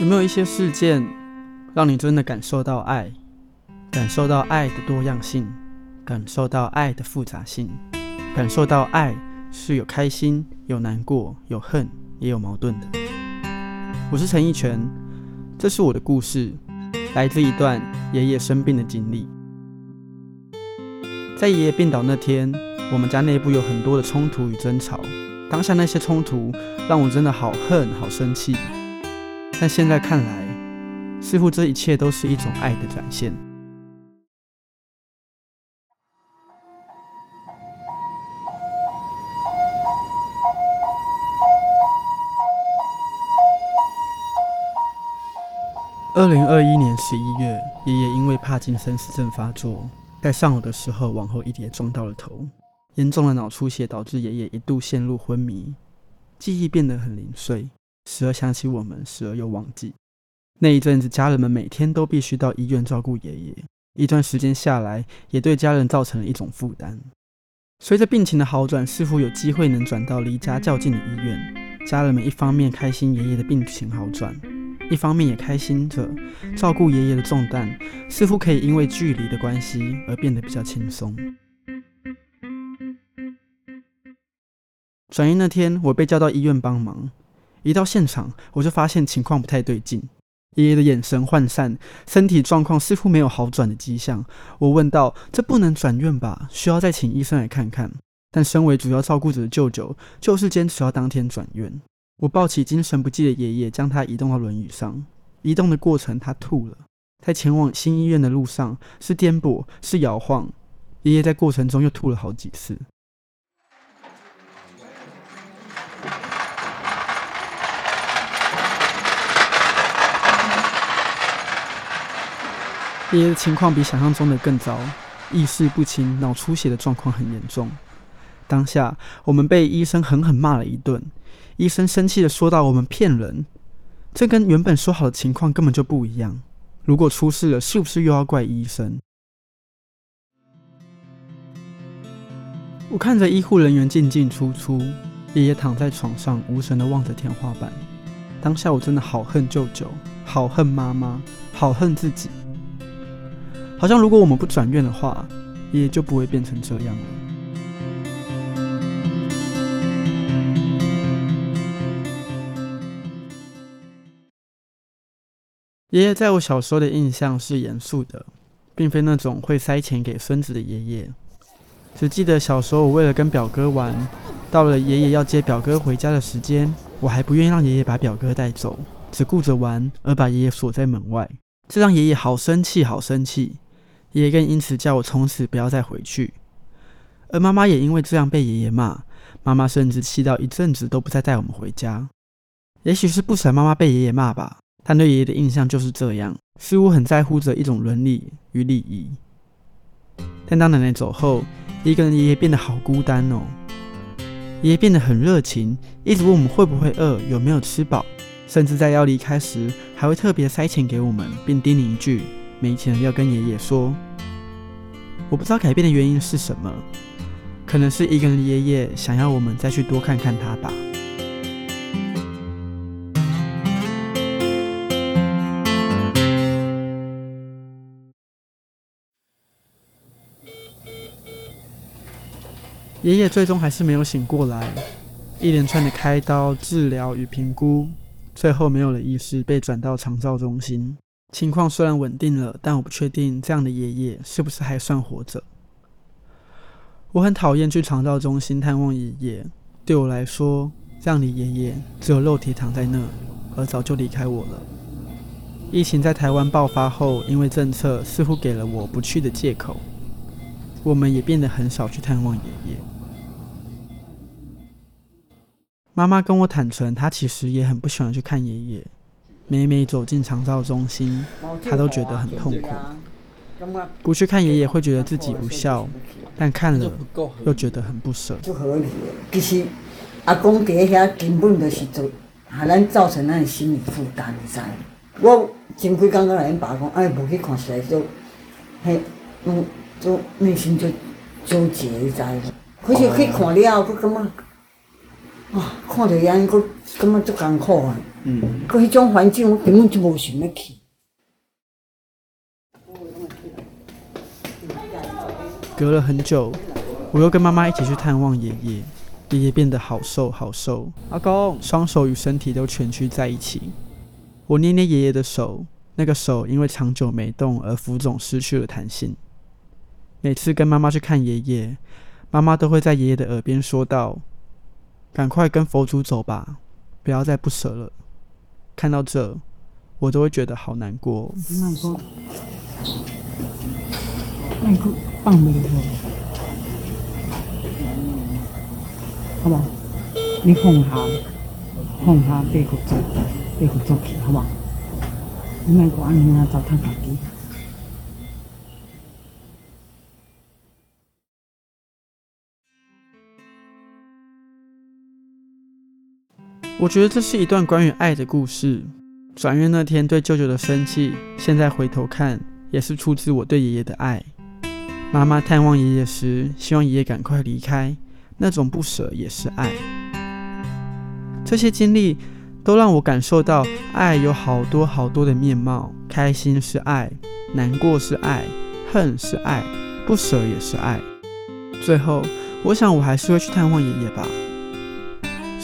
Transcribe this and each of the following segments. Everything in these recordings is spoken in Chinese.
有没有一些事件，让你真的感受到爱，感受到爱的多样性，感受到爱的复杂性，感受到爱是有开心、有难过、有恨，也有矛盾的？我是陈奕全，这是我的故事，来自一段爷爷生病的经历。在爷爷病倒那天，我们家内部有很多的冲突与争吵。当下那些冲突让我真的好恨、好生气，但现在看来，似乎这一切都是一种爱的展现。二零二一年十一月，爷爷因为帕金森氏症发作，在上午的时候往后一跌，撞到了头。严重的脑出血导致爷爷一度陷入昏迷，记忆变得很零碎，时而想起我们，时而又忘记。那一阵子，家人们每天都必须到医院照顾爷爷，一段时间下来，也对家人造成了一种负担。随着病情的好转，似乎有机会能转到离家较近的医院，家人们一方面开心爷爷的病情好转，一方面也开心着照顾爷爷的重担，似乎可以因为距离的关系而变得比较轻松。转院那天，我被叫到医院帮忙。一到现场，我就发现情况不太对劲。爷爷的眼神涣散，身体状况似乎没有好转的迹象。我问道：“这不能转院吧？需要再请医生来看看。”但身为主要照顾者的舅舅，就是坚持要当天转院。我抱起精神不济的爷爷，将他移动到轮椅上。移动的过程，他吐了。在前往新医院的路上，是颠簸，是摇晃。爷爷在过程中又吐了好几次。爷爷的情况比想象中的更糟，意识不清，脑出血的状况很严重。当下，我们被医生狠狠骂了一顿。医生生气的说道：“我们骗人，这跟原本说好的情况根本就不一样。如果出事了，是不是又要怪医生？”我看着医护人员进进出出，爷爷躺在床上，无神的望着天花板。当下，我真的好恨舅舅，好恨妈妈，好恨自己。好像如果我们不转院的话，爷爷就不会变成这样了。爷爷在我小时候的印象是严肃的，并非那种会塞钱给孙子的爷爷。只记得小时候，我为了跟表哥玩，到了爷爷要接表哥回家的时间，我还不愿意让爷爷把表哥带走，只顾着玩，而把爷爷锁在门外，这让爷爷好生气，好生气。爷爷更因此叫我从此不要再回去，而妈妈也因为这样被爷爷骂，妈妈甚至气到一阵子都不再带我们回家。也许是不舍妈妈被爷爷骂吧，但对爷爷的印象就是这样，似乎很在乎着一种伦理与礼仪。但当奶奶走后，一个人爷爷变得好孤单哦。爷爷变得很热情，一直问我们会不会饿，有没有吃饱，甚至在要离开时还会特别塞钱给我们，并叮咛一句。没钱要跟爷爷说，我不知道改变的原因是什么，可能是一个人的爷爷想要我们再去多看看他吧。爷爷最终还是没有醒过来，一连串的开刀、治疗与评估，最后没有了意识，被转到长照中心。情况虽然稳定了，但我不确定这样的爷爷是不是还算活着。我很讨厌去长照中心探望爷爷，对我来说，这样的爷爷只有肉体躺在那儿，而早就离开我了。疫情在台湾爆发后，因为政策似乎给了我不去的借口，我们也变得很少去探望爷爷。妈妈跟我坦诚，她其实也很不喜欢去看爷爷。每每走进长照中心，他都觉得很痛苦。不去看爷爷会觉得自己不孝，但看了又觉得很不舍。就合理其实阿公在遐根本就是做，给咱造成咱的心理负担，你知？我前几工来因爸讲，哎，无去看起来就，嘿，嗯，就内心就纠结，你知？可是去看了，我感觉啊，看着安尼，搁感觉足艰苦啊。嗯。搁迄种环境，我根本就无想要去。隔了很久，我又跟妈妈一起去探望爷爷。爷爷变得好瘦好瘦，阿公双手与身体都蜷曲在一起。我捏捏爷爷的手，那个手因为长久没动而浮肿，失去了弹性。每次跟妈妈去看爷爷，妈妈都会在爷爷的耳边说道：“赶快跟佛祖走吧，不要再不舍了。”看到这，我都会觉得好难过。难过，难过，放没好不好？你放下，放下，别去做，别去做去，好不好？你莫管你啊，糟蹋自己。我觉得这是一段关于爱的故事。转院那天对舅舅的生气，现在回头看，也是出自我对爷爷的爱。妈妈探望爷爷时，希望爷爷赶快离开。那种不舍也是爱，这些经历都让我感受到爱有好多好多的面貌。开心是爱，难过是爱，恨是爱，不舍也是爱。最后，我想我还是会去探望爷爷吧。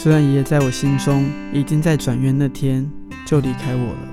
虽然爷爷在我心中已经在转院那天就离开我了。